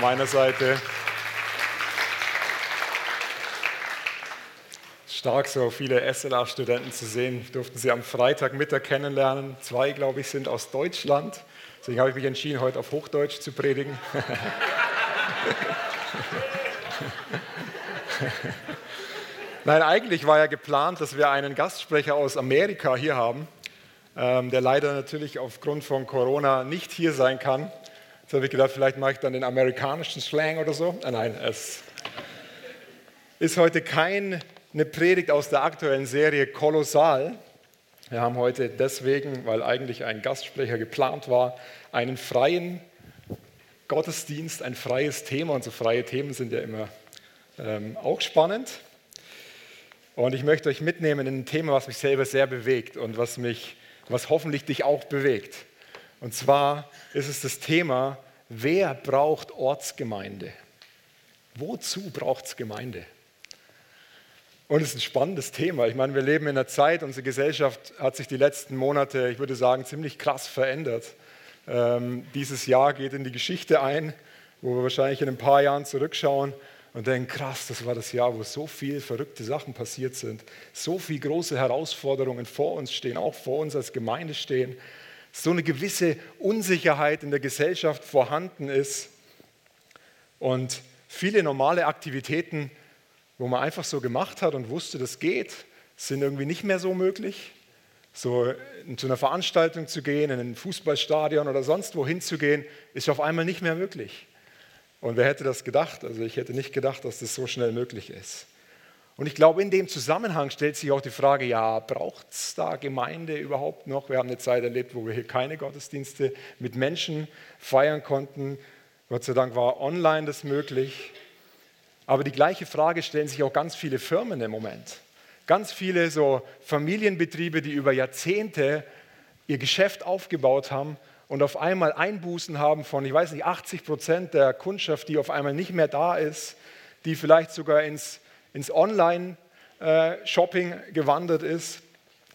meiner Seite. Stark, so viele SLA-Studenten zu sehen. Durften Sie am Freitagmittag kennenlernen. Zwei, glaube ich, sind aus Deutschland. Deswegen habe ich mich entschieden, heute auf Hochdeutsch zu predigen. Nein, eigentlich war ja geplant, dass wir einen Gastsprecher aus Amerika hier haben, ähm, der leider natürlich aufgrund von Corona nicht hier sein kann. Jetzt habe ich gedacht, vielleicht mache ich dann den amerikanischen Slang oder so. Ah, nein, es ist heute keine Predigt aus der aktuellen Serie Kolossal. Wir haben heute deswegen, weil eigentlich ein Gastsprecher geplant war, einen freien Gottesdienst, ein freies Thema. Und so freie Themen sind ja immer ähm, auch spannend. Und ich möchte euch mitnehmen in ein Thema, was mich selber sehr bewegt und was mich, was hoffentlich dich auch bewegt. Und zwar ist es das Thema, wer braucht Ortsgemeinde? Wozu braucht es Gemeinde? Und es ist ein spannendes Thema. Ich meine, wir leben in einer Zeit, unsere Gesellschaft hat sich die letzten Monate, ich würde sagen, ziemlich krass verändert. Ähm, dieses Jahr geht in die Geschichte ein, wo wir wahrscheinlich in ein paar Jahren zurückschauen und denken, krass, das war das Jahr, wo so viele verrückte Sachen passiert sind, so viele große Herausforderungen vor uns stehen, auch vor uns als Gemeinde stehen so eine gewisse Unsicherheit in der Gesellschaft vorhanden ist und viele normale Aktivitäten, wo man einfach so gemacht hat und wusste, das geht, sind irgendwie nicht mehr so möglich. So zu einer Veranstaltung zu gehen, in ein Fußballstadion oder sonst wohin zu gehen, ist auf einmal nicht mehr möglich. Und wer hätte das gedacht? Also ich hätte nicht gedacht, dass das so schnell möglich ist. Und ich glaube, in dem Zusammenhang stellt sich auch die Frage, ja, braucht es da Gemeinde überhaupt noch? Wir haben eine Zeit erlebt, wo wir hier keine Gottesdienste mit Menschen feiern konnten. Gott sei Dank war online das möglich. Aber die gleiche Frage stellen sich auch ganz viele Firmen im Moment. Ganz viele so Familienbetriebe, die über Jahrzehnte ihr Geschäft aufgebaut haben und auf einmal Einbußen haben von, ich weiß nicht, 80 Prozent der Kundschaft, die auf einmal nicht mehr da ist, die vielleicht sogar ins ins Online-Shopping gewandert ist.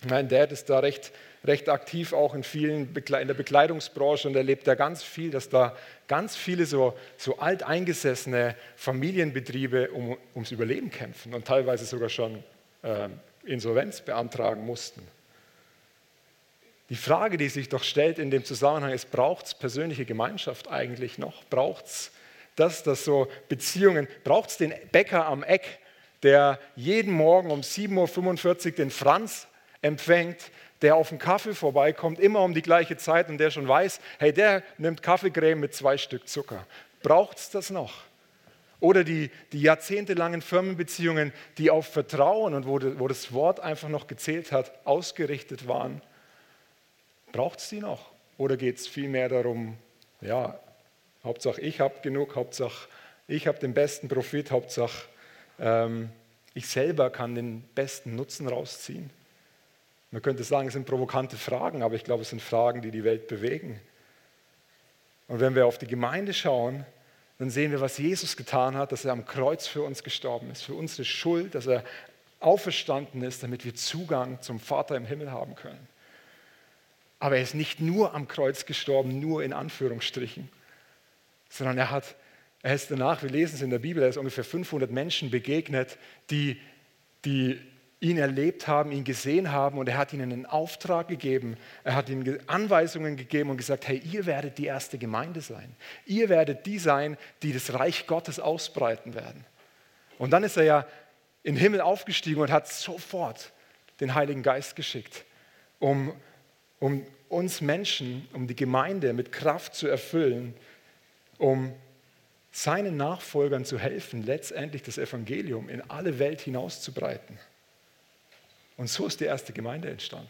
Mein Dad ist da recht, recht aktiv, auch in vielen in der Bekleidungsbranche und erlebt da ganz viel, dass da ganz viele so, so alteingesessene Familienbetriebe um, ums Überleben kämpfen und teilweise sogar schon äh, Insolvenz beantragen mussten. Die Frage, die sich doch stellt in dem Zusammenhang ist, braucht es persönliche Gemeinschaft eigentlich noch? Braucht es das, dass so Beziehungen, braucht es den Bäcker am Eck, der jeden Morgen um 7.45 Uhr den Franz empfängt, der auf den Kaffee vorbeikommt, immer um die gleiche Zeit und der schon weiß, hey, der nimmt Kaffeecreme mit zwei Stück Zucker. Braucht es das noch? Oder die, die jahrzehntelangen Firmenbeziehungen, die auf Vertrauen und wo, wo das Wort einfach noch gezählt hat, ausgerichtet waren. Braucht es die noch? Oder geht es vielmehr darum, ja, Hauptsache ich habe genug, Hauptsache ich habe den besten Profit, Hauptsache ich selber kann den besten Nutzen rausziehen. Man könnte sagen, es sind provokante Fragen, aber ich glaube, es sind Fragen, die die Welt bewegen. Und wenn wir auf die Gemeinde schauen, dann sehen wir, was Jesus getan hat, dass er am Kreuz für uns gestorben ist, für unsere Schuld, dass er auferstanden ist, damit wir Zugang zum Vater im Himmel haben können. Aber er ist nicht nur am Kreuz gestorben, nur in Anführungsstrichen, sondern er hat er ist danach, wir lesen es in der Bibel, er ist ungefähr 500 Menschen begegnet, die, die ihn erlebt haben, ihn gesehen haben und er hat ihnen einen Auftrag gegeben. Er hat ihnen Anweisungen gegeben und gesagt, hey, ihr werdet die erste Gemeinde sein. Ihr werdet die sein, die das Reich Gottes ausbreiten werden. Und dann ist er ja in den Himmel aufgestiegen und hat sofort den Heiligen Geist geschickt, um, um uns Menschen, um die Gemeinde mit Kraft zu erfüllen, um seinen Nachfolgern zu helfen, letztendlich das Evangelium in alle Welt hinauszubreiten. Und so ist die erste Gemeinde entstanden.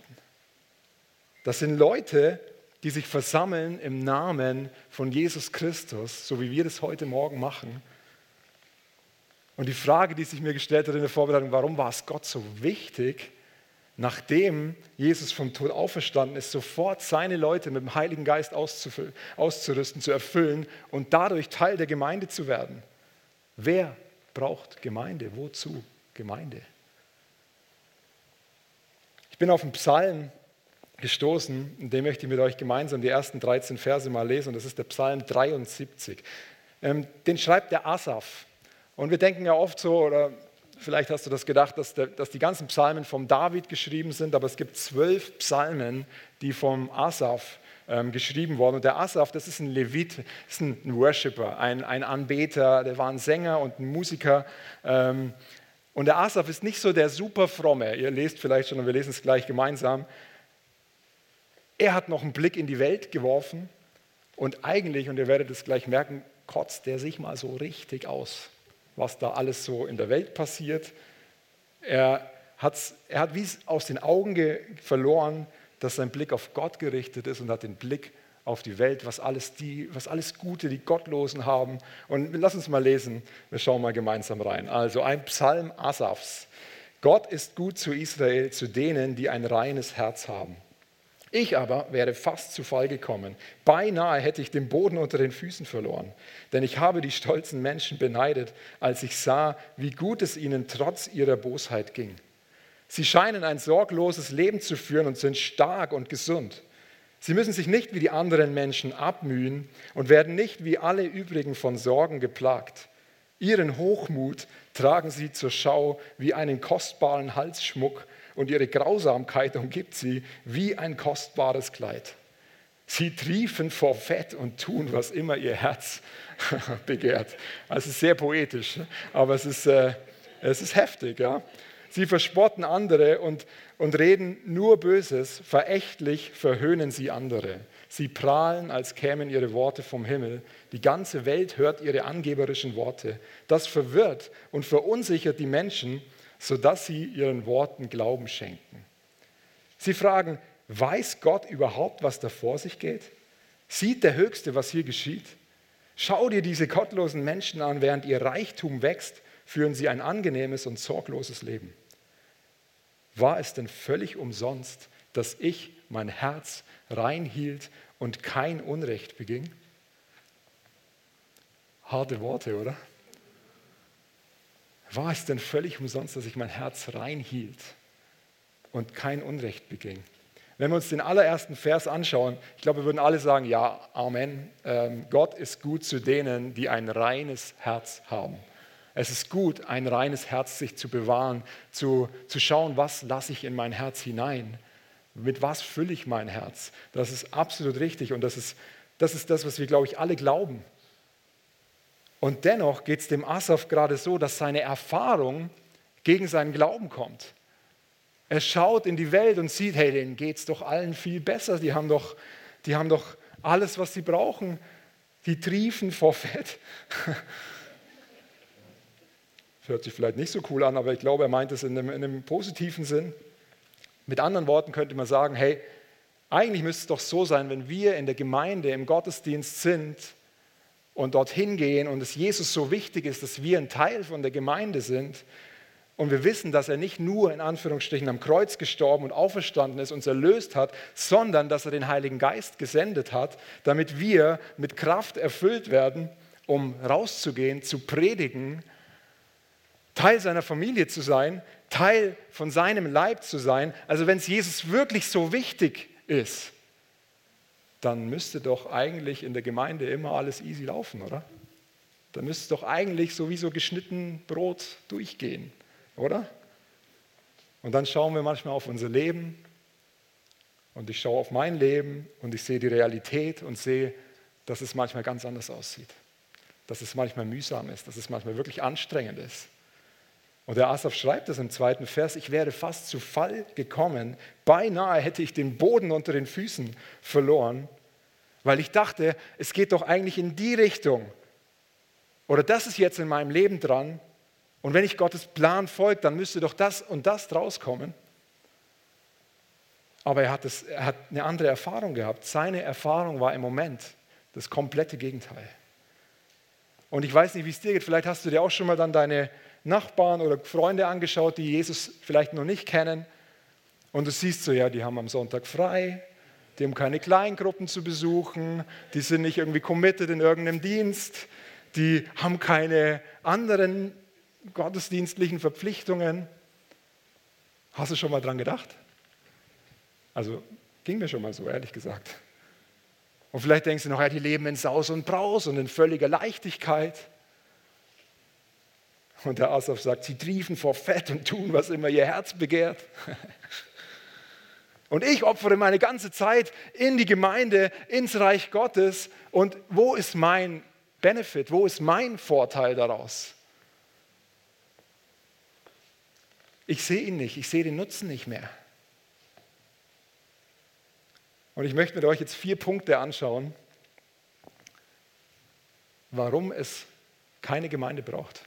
Das sind Leute, die sich versammeln im Namen von Jesus Christus, so wie wir das heute Morgen machen. Und die Frage, die sich mir gestellt hat in der Vorbereitung, warum war es Gott so wichtig, nachdem Jesus vom Tod auferstanden ist, sofort seine Leute mit dem Heiligen Geist auszurüsten, zu erfüllen und dadurch Teil der Gemeinde zu werden. Wer braucht Gemeinde? Wozu Gemeinde? Ich bin auf einen Psalm gestoßen, in dem möchte ich mit euch gemeinsam die ersten 13 Verse mal lesen. Und das ist der Psalm 73. ähm, den schreibt der Asaf. Und wir denken ja oft so, oder vielleicht hast du das gedacht, dass, der, dass die ganzen Psalmen vom David geschrieben sind, aber es gibt zwölf Psalmen, die vom Asaf ähm, geschrieben wurden. Und der Asaf, das ist ein Levit, ist ein, ein Worshipper, ein, ein, Anbeter, der war ein Sänger und ein Musiker. Ähm, und der Asaf ist nicht so der super fromme, ihr lest vielleicht schon und wir lesen es gleich gemeinsam. Er hat noch einen Blick in die Welt geworfen und eigentlich, und ihr werdet es gleich merken, kotzt der sich mal so richtig aus, was da alles so in der Welt passiert. Er, er hat wie es aus den Augen verloren, dass sein Blick auf Gott gerichtet ist und hat den Blick auf die Welt, was alles, die, was alles Gute die Gottlosen haben. Und lass uns mal lesen, wir schauen mal gemeinsam rein. Also ein Psalm Asafs. Gott ist gut zu Israel, zu denen, die ein reines Herz haben. Ich aber wäre fast zu Fall gekommen. Beinahe hätte ich den Boden unter den Füßen verloren. Denn ich habe die stolzen Menschen beneidet, als ich sah, wie gut es ihnen trotz ihrer Bosheit ging. Sie scheinen ein sorgloses Leben zu führen und sind stark und gesund. Sie müssen sich nicht wie die anderen Menschen abmühen und werden nicht wie alle übrigen von Sorgen geplagt. Ihren Hochmut tragen sie zur Schau wie einen kostbaren Halsschmuck und ihre Grausamkeit umgibt sie wie ein kostbares Kleid. Sie triefen vor Fett und tun, was immer ihr Herz begehrt. Also sehr poetisch, aber es ist, äh, es ist heftig. Ja? Sie verspotten andere und, und reden nur Böses, verächtlich verhöhnen sie andere. Sie prahlen, als kämen ihre Worte vom Himmel. Die ganze Welt hört ihre angeberischen Worte. Das verwirrt und verunsichert die Menschen, sodass sie ihren Worten Glauben schenken. Sie fragen, weiß Gott überhaupt, was da vor sich geht? Sieht der Höchste, was hier geschieht? Schau dir diese gottlosen Menschen an, während ihr Reichtum wächst, führen sie ein angenehmes und sorgloses Leben. War es denn völlig umsonst, dass ich mein Herz reinhielt und kein Unrecht beging? Harte Worte, oder? War es denn völlig umsonst, dass ich mein Herz reinhielt und kein Unrecht beging? Wenn wir uns den allerersten Vers anschauen, ich glaube, wir würden alle sagen, ja, Amen. Ähm, Gott ist gut zu denen, die ein reines Herz haben. Es ist gut, ein reines Herz sich zu bewahren, zu, zu schauen, was lasse ich in mein Herz hinein, mit was fülle ich mein Herz. Das ist absolut richtig und das ist das, ist das was wir, glaube ich, alle glauben. Und dennoch geht es dem Asaf gerade so, dass seine Erfahrung gegen seinen Glauben kommt. Er schaut in die Welt und sieht, hey, denen geht es doch allen viel besser. Die haben doch, die haben doch alles, was sie brauchen. Die triefen vor Fett. Das hört sich vielleicht nicht so cool an, aber ich glaube, er meint es in einem, in einem positiven Sinn. Mit anderen Worten könnte man sagen, hey, eigentlich müsste es doch so sein, wenn wir in der Gemeinde, im Gottesdienst sind, und dorthin gehen und es Jesus so wichtig ist, dass wir ein Teil von der Gemeinde sind und wir wissen, dass er nicht nur in Anführungsstrichen am Kreuz gestorben und auferstanden ist, uns erlöst hat, sondern dass er den Heiligen Geist gesendet hat, damit wir mit Kraft erfüllt werden, um rauszugehen, zu predigen, Teil seiner Familie zu sein, Teil von seinem Leib zu sein. Also wenn es Jesus wirklich so wichtig ist, dann müsste doch eigentlich in der Gemeinde immer alles easy laufen, oder? Dann müsste doch eigentlich so wie so geschnitten Brot durchgehen, oder? Und dann schauen wir manchmal auf unser Leben und ich schaue auf mein Leben und ich sehe die Realität und sehe, dass es manchmal ganz anders aussieht. Dass es manchmal mühsam ist, dass es manchmal wirklich anstrengend ist. Und der Asaf schreibt es im zweiten Vers, ich wäre fast zu Fall gekommen, beinahe hätte ich den Boden unter den Füßen verloren, weil ich dachte, es geht doch eigentlich in die Richtung. Oder das ist jetzt in meinem Leben dran. Und wenn ich Gottes Plan folge, dann müsste doch das und das draus kommen. Aber er hat, das, er hat eine andere Erfahrung gehabt. Seine Erfahrung war im Moment das komplette Gegenteil. Und ich weiß nicht, wie es dir geht. Vielleicht hast du dir auch schon mal dann deine Nachbarn oder Freunde angeschaut, die Jesus vielleicht noch nicht kennen. Und du siehst so, ja, die haben am Sonntag frei, die haben keine Kleingruppen zu besuchen, die sind nicht irgendwie committed in irgendeinem Dienst, die haben keine anderen gottesdienstlichen Verpflichtungen. Hast du schon mal dran gedacht? Also ging mir schon mal so, ehrlich gesagt. Und vielleicht denkst du noch, ja, die leben in Saus und Braus und in völliger Leichtigkeit. Und der Asaf sagt, sie triefen vor Fett und tun, was immer ihr Herz begehrt. Und ich opfere meine ganze Zeit in die Gemeinde, ins Reich Gottes. Und wo ist mein Benefit? Wo ist mein Vorteil daraus? Ich sehe ihn nicht, ich sehe den Nutzen nicht mehr. Und ich möchte mit euch jetzt vier Punkte anschauen, warum es keine Gemeinde braucht.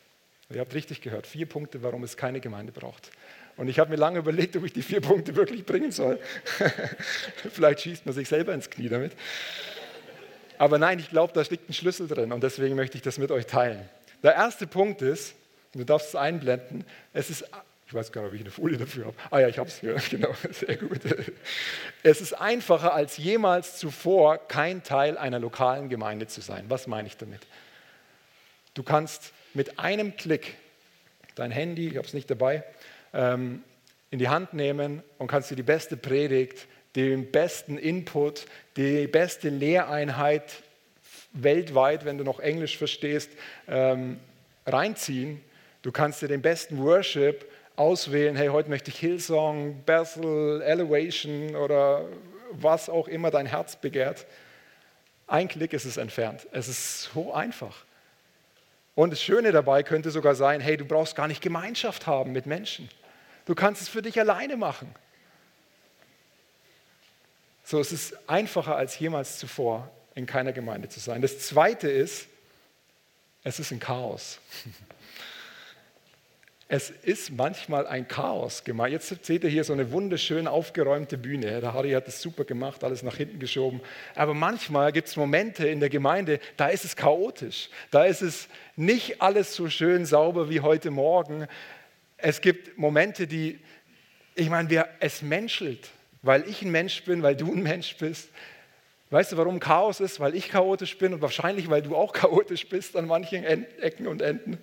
Ihr habt richtig gehört, vier Punkte, warum es keine Gemeinde braucht. Und ich habe mir lange überlegt, ob ich die vier Punkte wirklich bringen soll. Vielleicht schießt man sich selber ins Knie damit. Aber nein, ich glaube, da steckt ein Schlüssel drin und deswegen möchte ich das mit euch teilen. Der erste Punkt ist, du darfst es einblenden, es ist ich weiß gar nicht, ob ich eine Folie dafür habe. Ah ja, ich habe es hier. Genau, sehr gut. Es ist einfacher als jemals zuvor, kein Teil einer lokalen Gemeinde zu sein. Was meine ich damit? Du kannst mit einem Klick dein Handy, ich habe es nicht dabei, ähm, in die Hand nehmen und kannst dir die beste Predigt, den besten Input, die beste Lehreinheit weltweit, wenn du noch Englisch verstehst, ähm, reinziehen. Du kannst dir den besten Worship auswählen, hey, heute möchte ich Hillsong, Bethel, Elevation oder was auch immer dein Herz begehrt. Ein Klick ist es entfernt. Es ist so einfach. Und das Schöne dabei könnte sogar sein, hey, du brauchst gar nicht Gemeinschaft haben mit Menschen. Du kannst es für dich alleine machen. So, es ist einfacher als jemals zuvor, in keiner Gemeinde zu sein. Das Zweite ist, es ist ein Chaos. Es ist manchmal ein Chaos gemacht. Jetzt seht ihr hier so eine wunderschön aufgeräumte Bühne. Der Harry hat das super gemacht, alles nach hinten geschoben. Aber manchmal gibt es Momente in der Gemeinde, da ist es chaotisch. Da ist es nicht alles so schön sauber wie heute Morgen. Es gibt Momente, die, ich meine, wir, es menschelt, weil ich ein Mensch bin, weil du ein Mensch bist. Weißt du, warum Chaos ist? Weil ich chaotisch bin und wahrscheinlich, weil du auch chaotisch bist an manchen Ecken und Enden.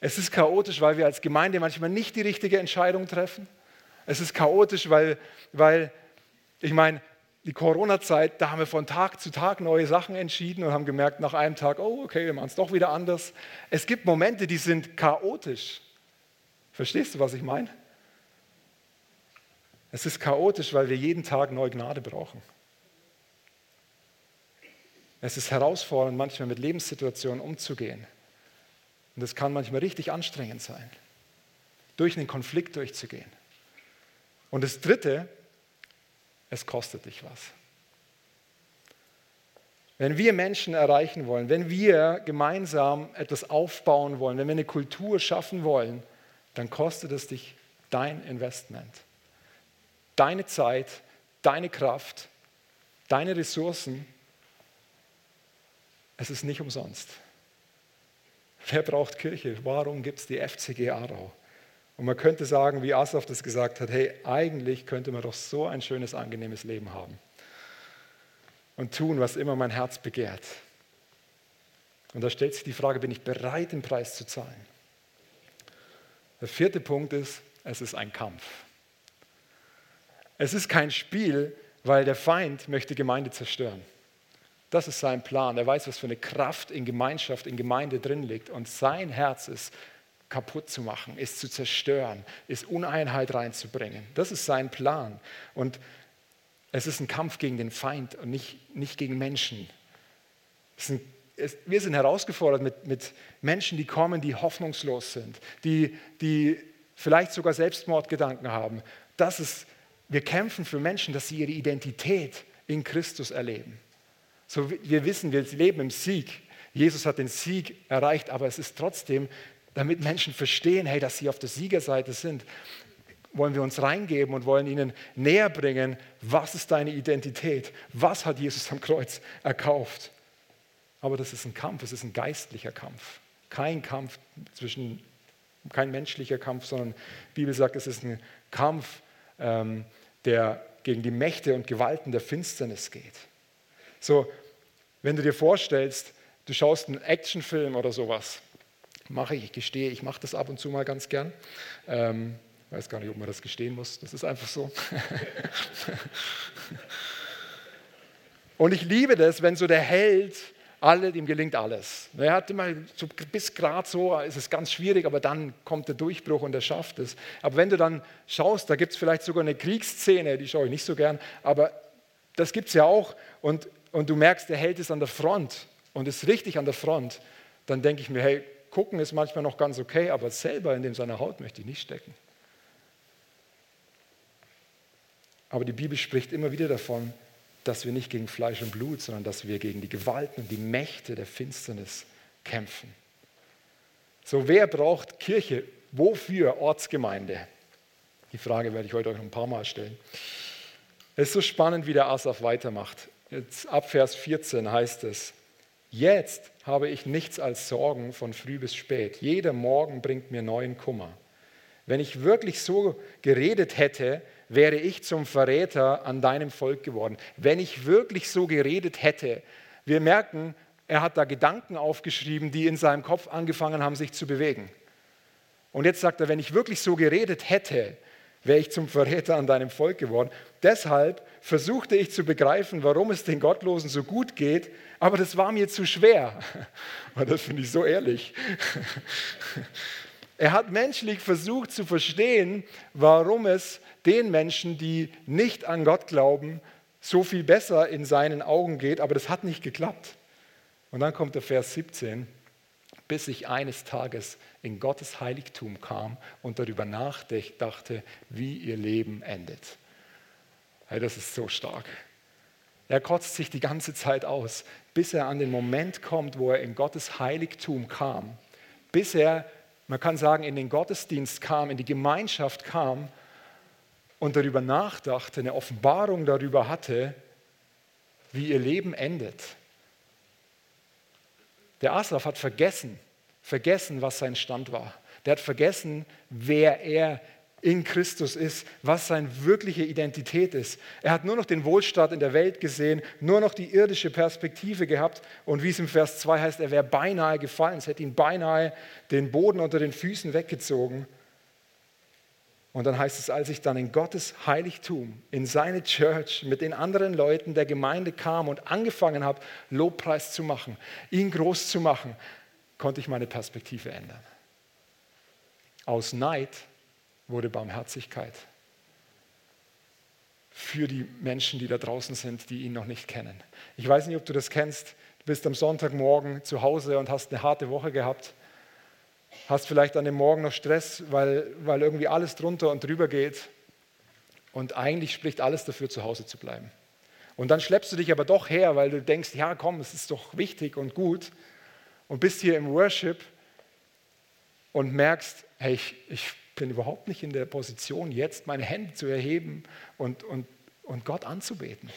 Es ist chaotisch, weil wir als Gemeinde manchmal nicht die richtige Entscheidung treffen. Es ist chaotisch, weil, weil ich meine, die Corona-Zeit, da haben wir von Tag zu Tag neue Sachen entschieden und haben gemerkt nach einem Tag, oh, okay, wir machen es doch wieder anders. Es gibt Momente, die sind chaotisch. Verstehst du, was ich meine? Es ist chaotisch, weil wir jeden Tag neue Gnade brauchen. Es ist herausfordernd, manchmal mit Lebenssituationen umzugehen. Und das kann manchmal richtig anstrengend sein, durch einen Konflikt durchzugehen. Und das Dritte, es kostet dich was. Wenn wir Menschen erreichen wollen, wenn wir gemeinsam etwas aufbauen wollen, wenn wir eine Kultur schaffen wollen, dann kostet es dich dein Investment. Deine Zeit, deine Kraft, deine Ressourcen. Es ist nicht umsonst. Wer braucht Kirche? Warum gibt es die FCG Aarau? Und man könnte sagen, wie Asaf das gesagt hat, hey, eigentlich könnte man doch so ein schönes, angenehmes Leben haben und tun, was immer mein Herz begehrt. Und da stellt sich die Frage, bin ich bereit, den Preis zu zahlen? Der vierte Punkt ist, es ist ein Kampf. Es ist kein Spiel, weil der Feind möchte Gemeinde zerstören. Das ist sein Plan. Er weiß, was für eine Kraft in Gemeinschaft, in Gemeinde drin liegt. Und sein Herz ist kaputt zu machen, ist zu zerstören, ist Uneinheit reinzubringen. Das ist sein Plan. Und es ist ein Kampf gegen den Feind und nicht, nicht gegen Menschen. Ein, es, wir sind herausgefordert mit, mit Menschen, die kommen, die hoffnungslos sind, die, die vielleicht sogar Selbstmordgedanken haben. Das ist, wir kämpfen für Menschen, dass sie ihre Identität in Christus erleben. So, wir wissen, wir leben im Sieg. Jesus hat den Sieg erreicht, aber es ist trotzdem, damit Menschen verstehen, hey, dass sie auf der Siegerseite sind, wollen wir uns reingeben und wollen ihnen näher bringen, was ist deine Identität? Was hat Jesus am Kreuz erkauft? Aber das ist ein Kampf, es ist ein geistlicher Kampf. Kein Kampf zwischen, kein menschlicher Kampf, sondern die Bibel sagt, es ist ein Kampf, ähm, der gegen die Mächte und Gewalten der Finsternis geht. So, wenn du dir vorstellst, du schaust einen Actionfilm oder sowas, mache ich, ich gestehe, ich mache das ab und zu mal ganz gern. Ähm, weiß gar nicht, ob man das gestehen muss, das ist einfach so. Und ich liebe das, wenn so der Held, alle, ihm gelingt alles. Er hat immer, so, bis gerade so ist es ganz schwierig, aber dann kommt der Durchbruch und er schafft es. Aber wenn du dann schaust, da gibt es vielleicht sogar eine Kriegsszene, die schaue ich nicht so gern, aber das gibt es ja auch. Und, und du merkst, der Held ist an der Front und ist richtig an der Front. Dann denke ich mir, hey, gucken ist manchmal noch ganz okay, aber selber in dem seiner Haut möchte ich nicht stecken. Aber die Bibel spricht immer wieder davon, dass wir nicht gegen Fleisch und Blut, sondern dass wir gegen die Gewalten und die Mächte der Finsternis kämpfen. So, wer braucht Kirche? Wofür Ortsgemeinde? Die Frage werde ich heute euch noch ein paar Mal stellen. Es ist so spannend, wie der Asaf weitermacht. Jetzt ab Vers 14 heißt es, jetzt habe ich nichts als Sorgen von früh bis spät. Jeder Morgen bringt mir neuen Kummer. Wenn ich wirklich so geredet hätte, wäre ich zum Verräter an deinem Volk geworden. Wenn ich wirklich so geredet hätte, wir merken, er hat da Gedanken aufgeschrieben, die in seinem Kopf angefangen haben, sich zu bewegen. Und jetzt sagt er, wenn ich wirklich so geredet hätte, wäre ich zum Verräter an deinem Volk geworden. Deshalb versuchte ich zu begreifen, warum es den Gottlosen so gut geht, aber das war mir zu schwer. Und das finde ich so ehrlich. Er hat menschlich versucht zu verstehen, warum es den Menschen, die nicht an Gott glauben, so viel besser in seinen Augen geht, aber das hat nicht geklappt. Und dann kommt der Vers 17, bis ich eines Tages in Gottes Heiligtum kam und darüber nachdachte, wie ihr Leben endet. Hey, das ist so stark. Er kotzt sich die ganze Zeit aus, bis er an den Moment kommt, wo er in Gottes Heiligtum kam, bis er, man kann sagen, in den Gottesdienst kam, in die Gemeinschaft kam und darüber nachdachte, eine Offenbarung darüber hatte, wie ihr Leben endet. Der Asaf hat vergessen, vergessen, was sein Stand war. Der hat vergessen, wer er in Christus ist, was seine wirkliche Identität ist. Er hat nur noch den Wohlstand in der Welt gesehen, nur noch die irdische Perspektive gehabt und wie es im Vers 2 heißt, er wäre beinahe gefallen, es hätte ihn beinahe den Boden unter den Füßen weggezogen. Und dann heißt es, als ich dann in Gottes Heiligtum, in seine Church mit den anderen Leuten der Gemeinde kam und angefangen habe, Lobpreis zu machen, ihn groß zu machen, konnte ich meine Perspektive ändern. Aus Neid wurde Barmherzigkeit für die Menschen, die da draußen sind, die ihn noch nicht kennen. Ich weiß nicht, ob du das kennst. Du bist am Sonntagmorgen zu Hause und hast eine harte Woche gehabt hast vielleicht an dem Morgen noch Stress, weil, weil irgendwie alles drunter und drüber geht. Und eigentlich spricht alles dafür, zu Hause zu bleiben. Und dann schleppst du dich aber doch her, weil du denkst, ja komm, es ist doch wichtig und gut. Und bist hier im Worship und merkst, hey, ich, ich bin überhaupt nicht in der Position, jetzt meine Hände zu erheben und, und, und Gott anzubeten.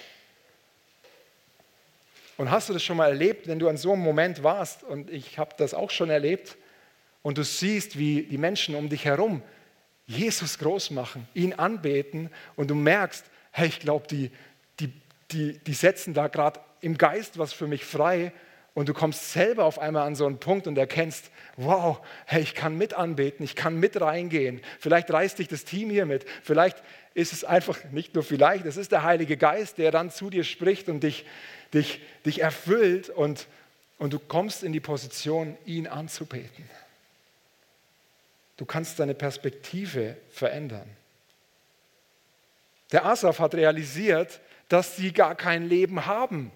Und hast du das schon mal erlebt, wenn du an so einem Moment warst? Und ich habe das auch schon erlebt und du siehst, wie die Menschen um dich herum Jesus groß machen, ihn anbeten und du merkst, hey, ich glaube, die, die, die, die setzen da gerade im Geist was für mich frei und du kommst selber auf einmal an so einen Punkt und erkennst, wow, hey, ich kann mit anbeten, ich kann mit reingehen. Vielleicht reißt dich das Team hier mit. Vielleicht ist es einfach, nicht nur vielleicht, es ist der Heilige Geist, der dann zu dir spricht und dich, dich, dich erfüllt und, und du kommst in die Position, ihn anzubeten. Du kannst deine Perspektive verändern. Der Asaf hat realisiert, dass sie gar kein Leben haben,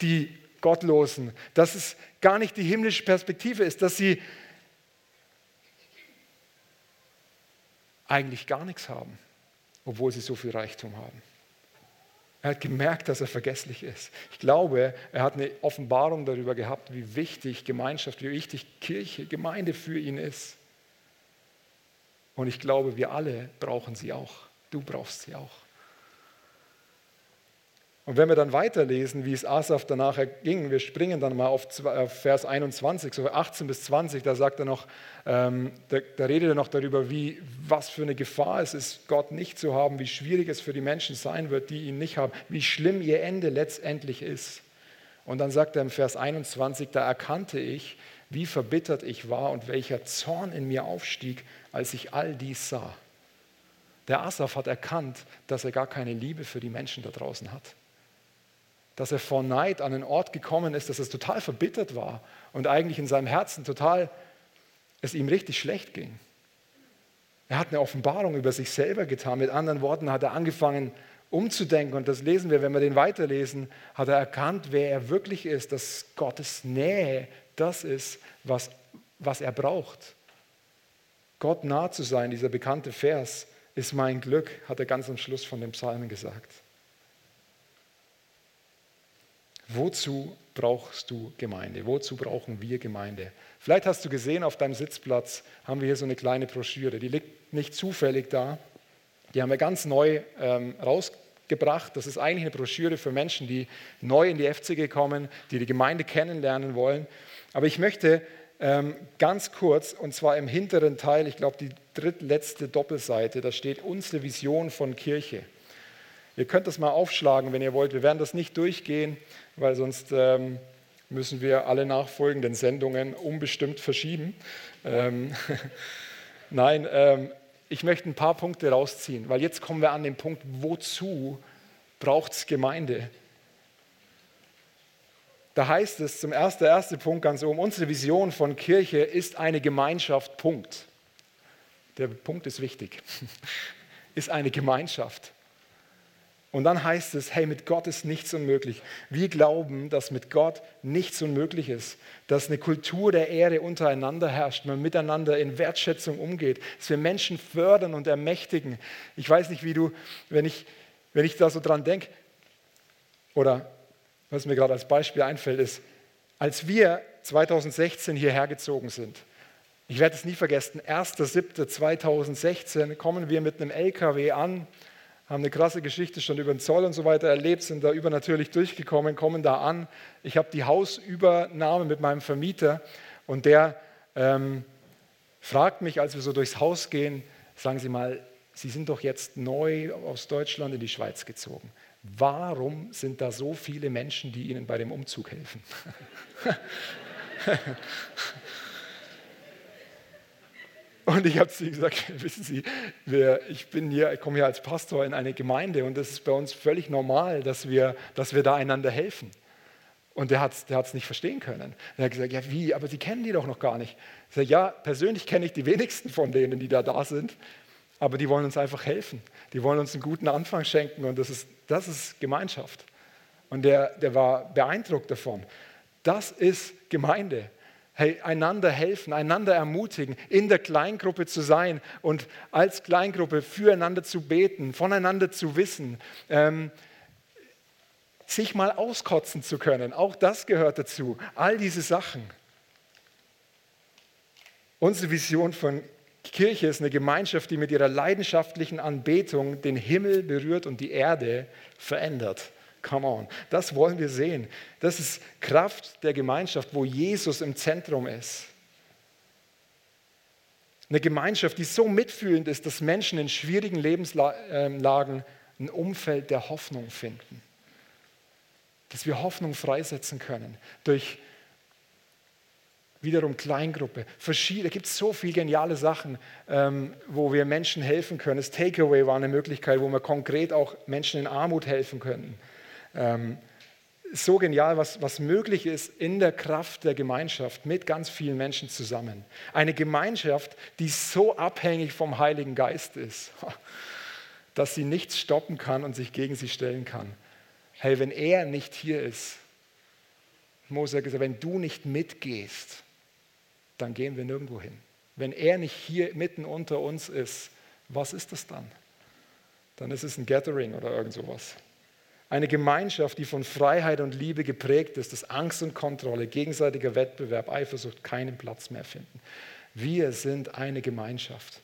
die Gottlosen, dass es gar nicht die himmlische Perspektive ist, dass sie eigentlich gar nichts haben, obwohl sie so viel Reichtum haben. Er hat gemerkt, dass er vergesslich ist. Ich glaube, er hat eine Offenbarung darüber gehabt, wie wichtig Gemeinschaft, wie wichtig Kirche, Gemeinde für ihn ist. Und ich glaube, wir alle brauchen sie auch. Du brauchst sie auch. Und wenn wir dann weiterlesen, wie es Asaf danach ging, wir springen dann mal auf Vers 21, so 18 bis 20, da sagt er noch, ähm, da, da, redet er noch darüber, wie, was für eine Gefahr es ist, Gott nicht zu haben, wie schwierig es für die Menschen sein wird, die ihn nicht haben, wie schlimm ihr Ende letztendlich ist. Und dann sagt er im Vers 21, da erkannte ich, wie verbittert ich war und welcher Zorn in mir aufstieg, als ich all dies sah. Der Asaf hat erkannt, dass er gar keine Liebe für die Menschen da draußen hat. dass er vor Neid an einen Ort gekommen ist, dass es total verbittert war und eigentlich in seinem Herzen total es ihm richtig schlecht ging. Er hat eine Offenbarung über sich selber getan. Mit anderen Worten hat er angefangen umzudenken. Und das lesen wir, wenn wir den weiterlesen, hat er erkannt, wer er wirklich ist, dass Gottes Nähe das ist, was, was er braucht. Gott nah zu sein, dieser bekannte Vers, ist mein Glück, hat er ganz am Schluss von dem Psalmen gesagt. Wozu brauchst du Gemeinde? Wozu brauchen wir Gemeinde? Vielleicht hast du gesehen, auf deinem Sitzplatz haben wir hier so eine kleine Broschüre. Die liegt nicht zufällig da. Die haben wir ganz neu ähm, rausgebracht. Das ist eigentlich eine Broschüre für Menschen, die neu in die FCG kommen, die die Gemeinde kennenlernen wollen. Aber ich möchte ähm, ganz kurz, und zwar im hinteren Teil, ich glaube die drittletzte Doppelseite, da steht unsere Vision von Kirche. Ihr könnt das mal aufschlagen, wenn ihr wollt. Wir werden das nicht durchgehen, weil sonst ähm, müssen wir alle nachfolgenden Sendungen unbestimmt verschieben. Ähm, Nein, ähm, ich möchte ein paar Punkte rausziehen, weil jetzt kommen wir an den Punkt, wozu braucht es Gemeinde? Da heißt es zum ersten, der Punkt ganz oben, unsere Vision von Kirche ist eine Gemeinschaft, Punkt. Der Punkt ist wichtig. ist eine Gemeinschaft. Und dann heißt es, hey, mit Gott ist nichts unmöglich. Wir glauben, dass mit Gott nichts unmöglich ist, dass eine Kultur der Ehre untereinander herrscht, man miteinander in Wertschätzung umgeht, dass wir Menschen fördern und ermächtigen. Ich weiß nicht, wie du, wenn ich, wenn ich da so dran denke, oder was mir gerade als Beispiel einfällt, ist, als wir 2016 hierher gezogen sind, ich werde es nie vergessen, 1.7.2016 kommen wir mit einem LKW an, haben eine krasse Geschichte schon über den Zoll und so weiter erlebt, sind da übernatürlich durchgekommen, kommen da an. Ich habe die Hausübernahme mit meinem Vermieter und der ähm, fragt mich, als wir so durchs Haus gehen, sagen Sie mal, Sie sind doch jetzt neu aus Deutschland in die Schweiz gezogen. Warum sind da so viele Menschen, die Ihnen bei dem Umzug helfen? Und ich habe zu ihm gesagt, wissen Sie, wir, ich bin hier, ich komme hier als Pastor in eine Gemeinde und es ist bei uns völlig normal, dass wir, dass wir da einander helfen. Und der hat es der nicht verstehen können. Er hat gesagt, ja wie, aber Sie kennen die doch noch gar nicht. Ich sage, ja, persönlich kenne ich die wenigsten von denen, die da da sind, aber die wollen uns einfach helfen. Die wollen uns einen guten Anfang schenken und das ist, das ist Gemeinschaft. Und der, der war beeindruckt davon. Das ist Gemeinde hey, einander helfen, einander ermutigen, in der Kleingruppe zu sein und als Kleingruppe füreinander zu beten, voneinander zu wissen, ähm, sich mal auskotzen zu können. Auch das gehört dazu. All diese Sachen. Unsere Vision von Kirche ist eine Gemeinschaft, die mit ihrer leidenschaftlichen Anbetung den Himmel berührt und die Erde verändert. Come on, das wollen wir sehen. Das ist Kraft der Gemeinschaft, wo Jesus im Zentrum ist. Eine Gemeinschaft, die so mitfühlend ist, dass Menschen in schwierigen Lebenslagen ein Umfeld der Hoffnung finden. Dass wir Hoffnung freisetzen können durch wiederum Kleingruppe. Verschiedene, gibt so viele geniale Sachen, ähm, wo wir Menschen helfen können. Das Takeaway war eine Möglichkeit, wo wir konkret auch Menschen in Armut helfen können. Ähm, so genial, was, was möglich ist in der Kraft der Gemeinschaft mit ganz vielen Menschen zusammen. Eine Gemeinschaft, die so abhängig vom Heiligen Geist ist, dass sie nichts stoppen kann und sich gegen sie stellen kann. Hey, wenn er nicht hier ist, Mose hat gesagt, wenn du nicht mitgehst, dann gehen wir nirgendwo hin. Wenn er nicht hier mitten unter uns ist, was ist das dann? Dann ist es ein Gathering oder irgend sowas. Eine Gemeinschaft, die von Freiheit und Liebe geprägt ist, dass Angst und Kontrolle, gegenseitiger Wettbewerb, Eifersucht keinen Platz mehr finden. Wir sind eine Gemeinschaft.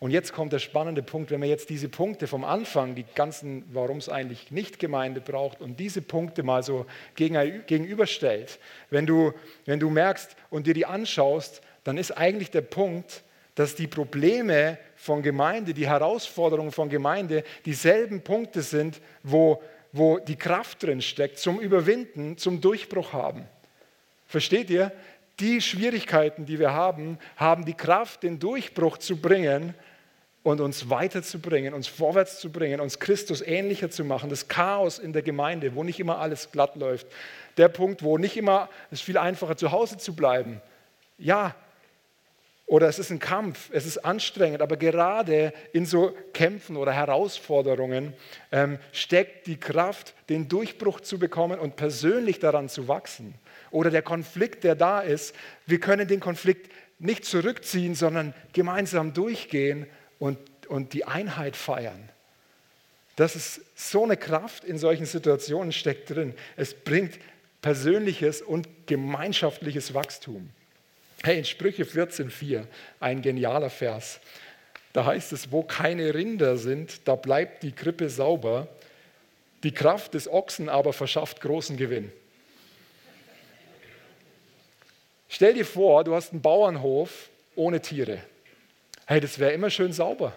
Und jetzt kommt der spannende Punkt, wenn man jetzt diese Punkte vom Anfang, die ganzen, warum es eigentlich nicht Gemeinde braucht, und diese Punkte mal so gegenüberstellt, wenn du, wenn du merkst und dir die anschaust, dann ist eigentlich der Punkt, dass die Probleme von Gemeinde, die Herausforderungen von Gemeinde dieselben Punkte sind, wo wo die Kraft drin steckt zum Überwinden, zum Durchbruch haben. Versteht ihr? Die Schwierigkeiten, die wir haben, haben die Kraft, den Durchbruch zu bringen und uns weiterzubringen, uns vorwärts zu bringen, uns Christus ähnlicher zu machen. Das Chaos in der Gemeinde, wo nicht immer alles glatt läuft. Der Punkt, wo nicht immer es viel einfacher zu Hause zu bleiben. Ja, oder es ist ein Kampf, es ist anstrengend, aber gerade in so Kämpfen oder Herausforderungen ähm, steckt die Kraft, den Durchbruch zu bekommen und persönlich daran zu wachsen. Oder der Konflikt, der da ist, wir können den Konflikt nicht zurückziehen, sondern gemeinsam durchgehen und, und die Einheit feiern. Das ist so eine Kraft in solchen Situationen steckt drin. Es bringt persönliches und gemeinschaftliches Wachstum. Hey, in Sprüche 14,4, ein genialer Vers. Da heißt es, wo keine Rinder sind, da bleibt die Krippe sauber. Die Kraft des Ochsen aber verschafft großen Gewinn. Stell dir vor, du hast einen Bauernhof ohne Tiere. Hey, das wäre immer schön sauber.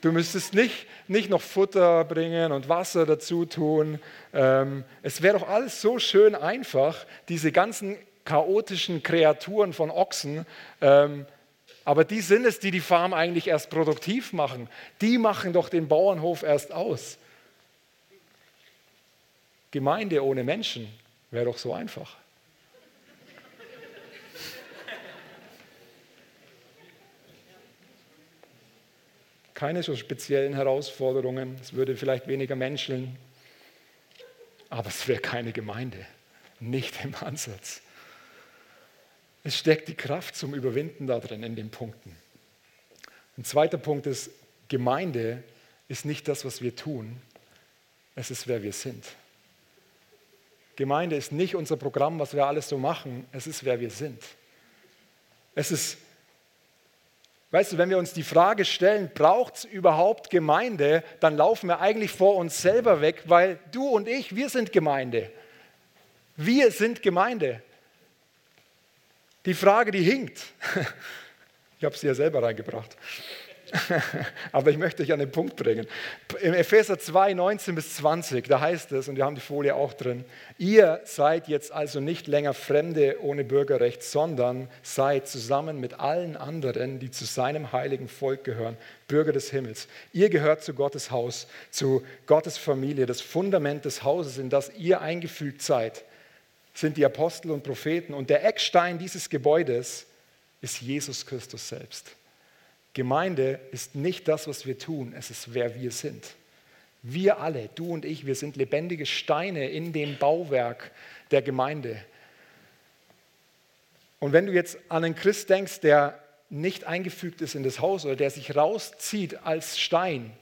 Du müsstest nicht, nicht noch Futter bringen und Wasser dazu tun. Ähm, es wäre doch alles so schön einfach, diese ganzen chaotischen Kreaturen von Ochsen. Ähm, aber die sind es, die die Farm eigentlich erst produktiv machen. Die machen doch den Bauernhof erst aus. Gemeinde ohne Menschen wäre doch so einfach. Keine so speziellen Herausforderungen, es würde vielleicht weniger menscheln, aber es wäre keine Gemeinde, nicht im Ansatz. Es steckt die Kraft zum Überwinden da drin in den Punkten. Ein zweiter Punkt ist, Gemeinde ist nicht das, was wir tun, es ist, wer wir sind. Gemeinde ist nicht unser Programm, was wir alles so machen, es ist, wer wir sind. Es ist, weißt du, wenn wir uns die Frage stellen, braucht es überhaupt Gemeinde, dann laufen wir eigentlich vor uns selber weg, weil du und ich, wir sind Gemeinde. Wir sind Gemeinde. Die Frage, die hinkt. Ich habe sie ja selber reingebracht. Aber ich möchte euch an den Punkt bringen. Im Epheser 2, 19 bis 20, da heißt es, und wir haben die Folie auch drin, ihr seid jetzt also nicht länger Fremde ohne Bürgerrecht, sondern seid zusammen mit allen anderen, die zu seinem heiligen Volk gehören, Bürger des Himmels. Ihr gehört zu Gottes Haus, zu Gottes Familie, das Fundament des Hauses, in das ihr eingefügt seid sind die Apostel und Propheten und der Eckstein dieses Gebäudes ist Jesus Christus selbst. Gemeinde ist nicht das, was wir tun, es ist wer wir sind. Wir alle, du und ich, wir sind lebendige Steine in dem Bauwerk der Gemeinde. Und wenn du jetzt an einen Christ denkst, der nicht eingefügt ist in das Haus oder der sich rauszieht als Stein,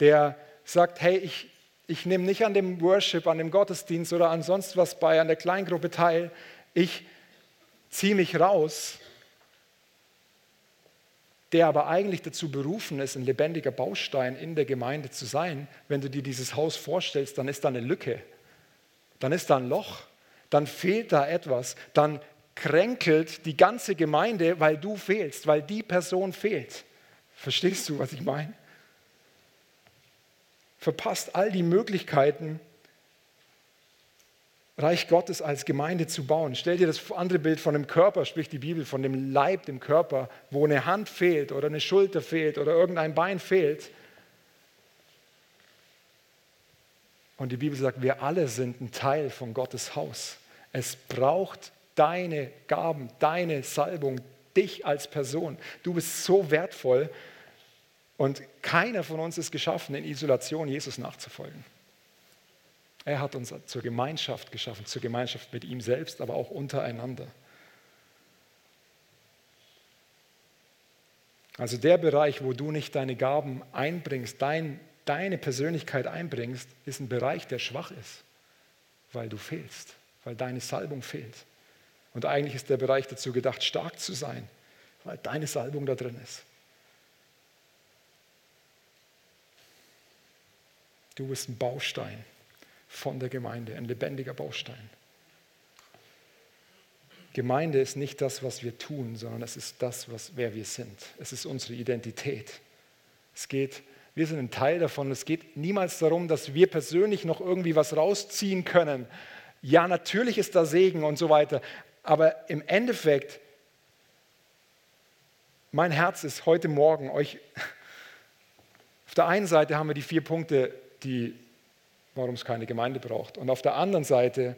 der sagt, hey, ich, ich nehme nicht an dem Worship, an dem Gottesdienst oder an sonst was bei, an der Kleingruppe teil. Ich ziehe mich raus, der aber eigentlich dazu berufen ist, ein lebendiger Baustein in der Gemeinde zu sein. Wenn du dir dieses Haus vorstellst, dann ist da eine Lücke, dann ist da ein Loch, dann fehlt da etwas, dann kränkelt die ganze Gemeinde, weil du fehlst, weil die Person fehlt. Verstehst du, was ich meine? verpasst all die Möglichkeiten, Reich Gottes als Gemeinde zu bauen. Stell dir das andere Bild von dem Körper, spricht die Bibel, von dem Leib, dem Körper, wo eine Hand fehlt oder eine Schulter fehlt oder irgendein Bein fehlt. Und die Bibel sagt, wir alle sind ein Teil von Gottes Haus. Es braucht deine Gaben, deine Salbung, dich als Person. Du bist so wertvoll und keiner von uns ist geschaffen, in Isolation Jesus nachzufolgen. Er hat uns zur Gemeinschaft geschaffen, zur Gemeinschaft mit ihm selbst, aber auch untereinander. Also der Bereich, wo du nicht deine Gaben einbringst, dein, deine Persönlichkeit einbringst, ist ein Bereich, der schwach ist, weil du fehlst, weil deine Salbung fehlt. Und eigentlich ist der Bereich dazu gedacht, stark zu sein, weil deine Salbung da drin ist. Du bist ein Baustein von der Gemeinde, ein lebendiger Baustein. Gemeinde ist nicht das, was wir tun, sondern es ist das, was, wer wir sind. Es ist unsere Identität. Es geht, wir sind ein Teil davon. Es geht niemals darum, dass wir persönlich noch irgendwie was rausziehen können. Ja, natürlich ist da Segen und so weiter. Aber im Endeffekt, mein Herz ist heute Morgen euch Auf der einen Seite haben wir die vier Punkte, die, warum es keine Gemeinde braucht. Und auf der anderen Seite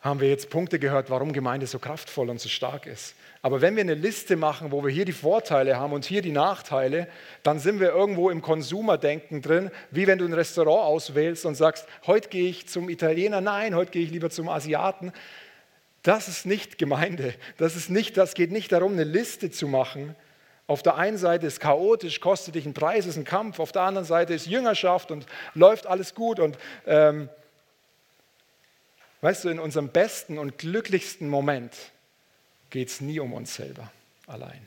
haben wir jetzt Punkte gehört, warum Gemeinde so kraftvoll und so stark ist. Aber wenn wir eine Liste machen, wo wir hier die Vorteile haben und hier die Nachteile, dann sind wir irgendwo im Konsumerdenken drin, wie wenn du ein Restaurant auswählst und sagst, heute gehe ich zum Italiener, nein, heute gehe ich lieber zum Asiaten. Das ist nicht Gemeinde. Das, ist nicht, das geht nicht darum, eine Liste zu machen. Auf der einen Seite ist chaotisch, kostet dich einen Preis, ist ein Kampf. Auf der anderen Seite ist Jüngerschaft und läuft alles gut. Und ähm, weißt du, in unserem besten und glücklichsten Moment geht es nie um uns selber allein.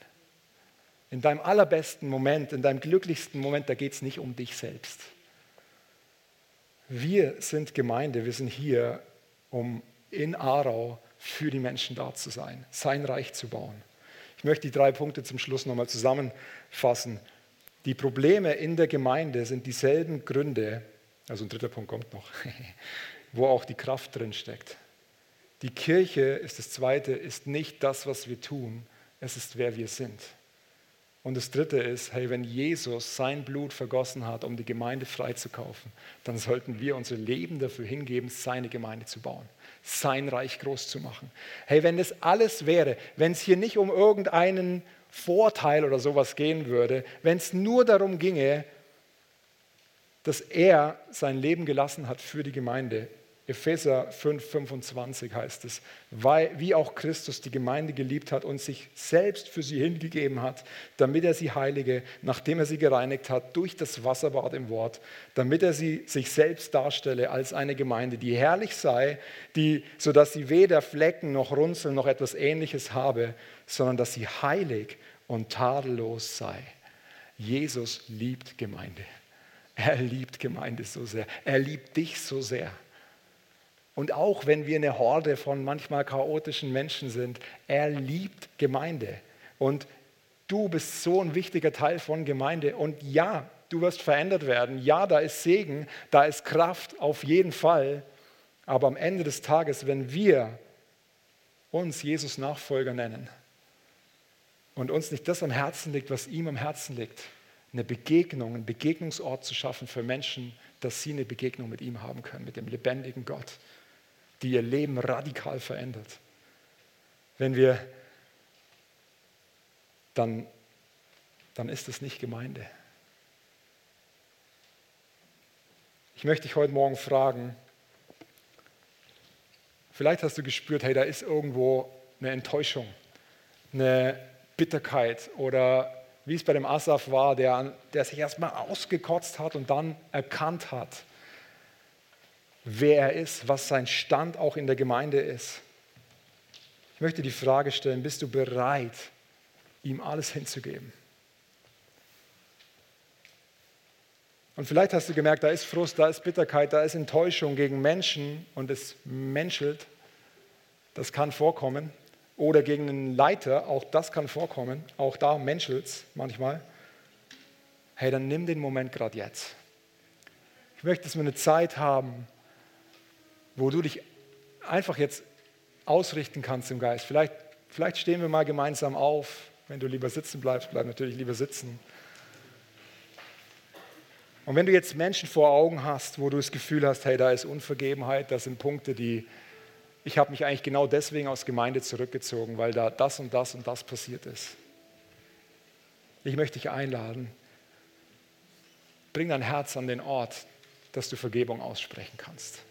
In deinem allerbesten Moment, in deinem glücklichsten Moment, da geht es nicht um dich selbst. Wir sind Gemeinde, wir sind hier, um in Aarau für die Menschen da zu sein, sein Reich zu bauen. Ich möchte die drei Punkte zum Schluss nochmal zusammenfassen. Die Probleme in der Gemeinde sind dieselben Gründe, also ein dritter Punkt kommt noch, wo auch die Kraft drin steckt. Die Kirche ist das Zweite, ist nicht das, was wir tun, es ist wer wir sind. Und das Dritte ist, hey, wenn Jesus sein Blut vergossen hat, um die Gemeinde freizukaufen, dann sollten wir unser Leben dafür hingeben, seine Gemeinde zu bauen, sein Reich groß zu machen. Hey, wenn das alles wäre, wenn es hier nicht um irgendeinen Vorteil oder sowas gehen würde, wenn es nur darum ginge, dass er sein Leben gelassen hat für die Gemeinde, Epheser 5, 25 heißt es, weil, wie auch Christus die Gemeinde geliebt hat und sich selbst für sie hingegeben hat, damit er sie heilige, nachdem er sie gereinigt hat durch das Wasserbad im Wort, damit er sie sich selbst darstelle als eine Gemeinde, die herrlich sei, die, sodass sie weder Flecken noch Runzeln noch etwas ähnliches habe, sondern dass sie heilig und tadellos sei. Jesus liebt Gemeinde. Er liebt Gemeinde so sehr. Er liebt dich so sehr. Und auch wenn wir eine Horde von manchmal chaotischen Menschen sind, er liebt Gemeinde. Und du bist so ein wichtiger Teil von Gemeinde. Und ja, du wirst verändert werden. Ja, da ist Segen, da ist Kraft auf jeden Fall. Aber am Ende des Tages, wenn wir uns Jesus Nachfolger nennen und uns nicht das am Herzen liegt, was ihm am Herzen liegt, eine Begegnung, einen Begegnungsort zu schaffen für Menschen, dass sie eine Begegnung mit ihm haben können, mit dem lebendigen Gott die ihr Leben radikal verändert. Wenn wir, dann, dann ist es nicht Gemeinde. Ich möchte dich heute Morgen fragen, vielleicht hast du gespürt, hey, da ist irgendwo eine Enttäuschung, eine Bitterkeit oder wie es bei dem Asaf war, der, der sich erstmal ausgekotzt hat und dann erkannt hat, wer er ist, was sein Stand auch in der Gemeinde ist. Ich möchte die Frage stellen, bist du bereit, ihm alles hinzugeben? Und vielleicht hast du gemerkt, da ist Frust, da ist Bitterkeit, da ist Enttäuschung gegen Menschen und es menschelt. Das kann vorkommen. Oder gegen einen Leiter, auch das kann vorkommen. Auch da menschelt es manchmal. Hey, dann nimm den Moment gerade jetzt. Ich möchte, dass wir eine Zeit haben, wo du dich einfach jetzt ausrichten kannst im Geist. Vielleicht, vielleicht stehen wir mal gemeinsam auf. Wenn du lieber sitzen bleibst, bleib natürlich lieber sitzen. Und wenn du jetzt Menschen vor Augen hast, wo du das Gefühl hast, hey, da ist Unvergebenheit, das sind Punkte, die, ich habe mich eigentlich genau deswegen aus Gemeinde zurückgezogen, weil da das und das und das passiert ist. Ich möchte dich einladen, bring dein Herz an den Ort, dass du Vergebung aussprechen kannst.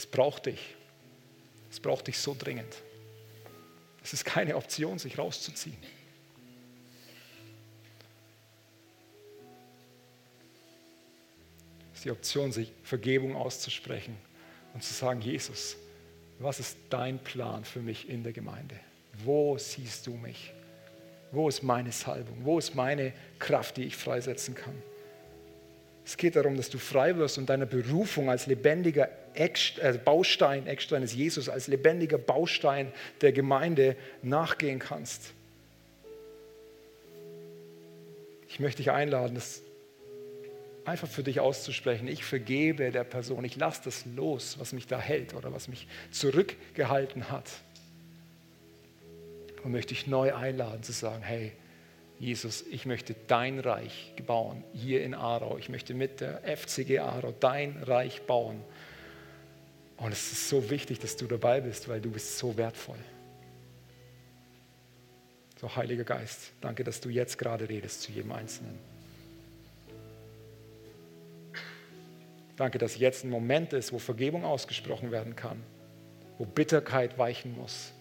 Es braucht dich. Es braucht dich so dringend. Es ist keine Option, sich rauszuziehen. Es ist die Option, sich Vergebung auszusprechen und zu sagen, Jesus, was ist dein Plan für mich in der Gemeinde? Wo siehst du mich? Wo ist meine Salbung? Wo ist meine Kraft, die ich freisetzen kann? Es geht darum, dass du frei wirst und deiner Berufung als lebendiger äh, Baustein, Eckstein ist Jesus, als lebendiger Baustein der Gemeinde nachgehen kannst. Ich möchte dich einladen, das einfach für dich auszusprechen. Ich vergebe der Person, ich lasse das los, was mich da hält oder was mich zurückgehalten hat. und möchte dich neu einladen zu sagen, hey, Jesus, ich möchte dein Reich bauen hier in Aarau. Ich möchte mit der FCG Aarau dein Reich bauen. Und es ist so wichtig, dass du dabei bist, weil du bist so wertvoll. So, Heiliger Geist, danke, dass du jetzt gerade redest zu jedem Einzelnen. Danke, dass jetzt ein Moment ist, wo Vergebung ausgesprochen werden kann, wo Bitterkeit weichen muss,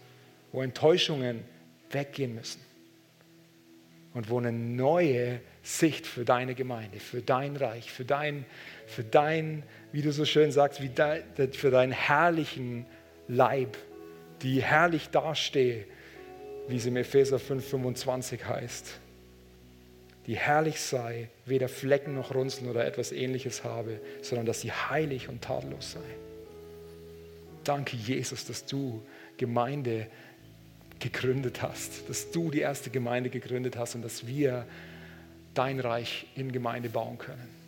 wo Enttäuschungen weggehen müssen und wo eine neue Sicht für deine Gemeinde, für dein Reich, für dein, für dein wie du so schön sagst, wie dein, für deinen herrlichen Leib, die herrlich dastehe, wie es im Epheser 5,25 heißt, die herrlich sei, weder Flecken noch Runzeln oder etwas ähnliches habe, sondern dass sie heilig und tadellos sei. Danke, Jesus, dass du Gemeinde gegründet hast, dass du die erste Gemeinde gegründet hast und dass wir dein Reich in Gemeinde bauen können.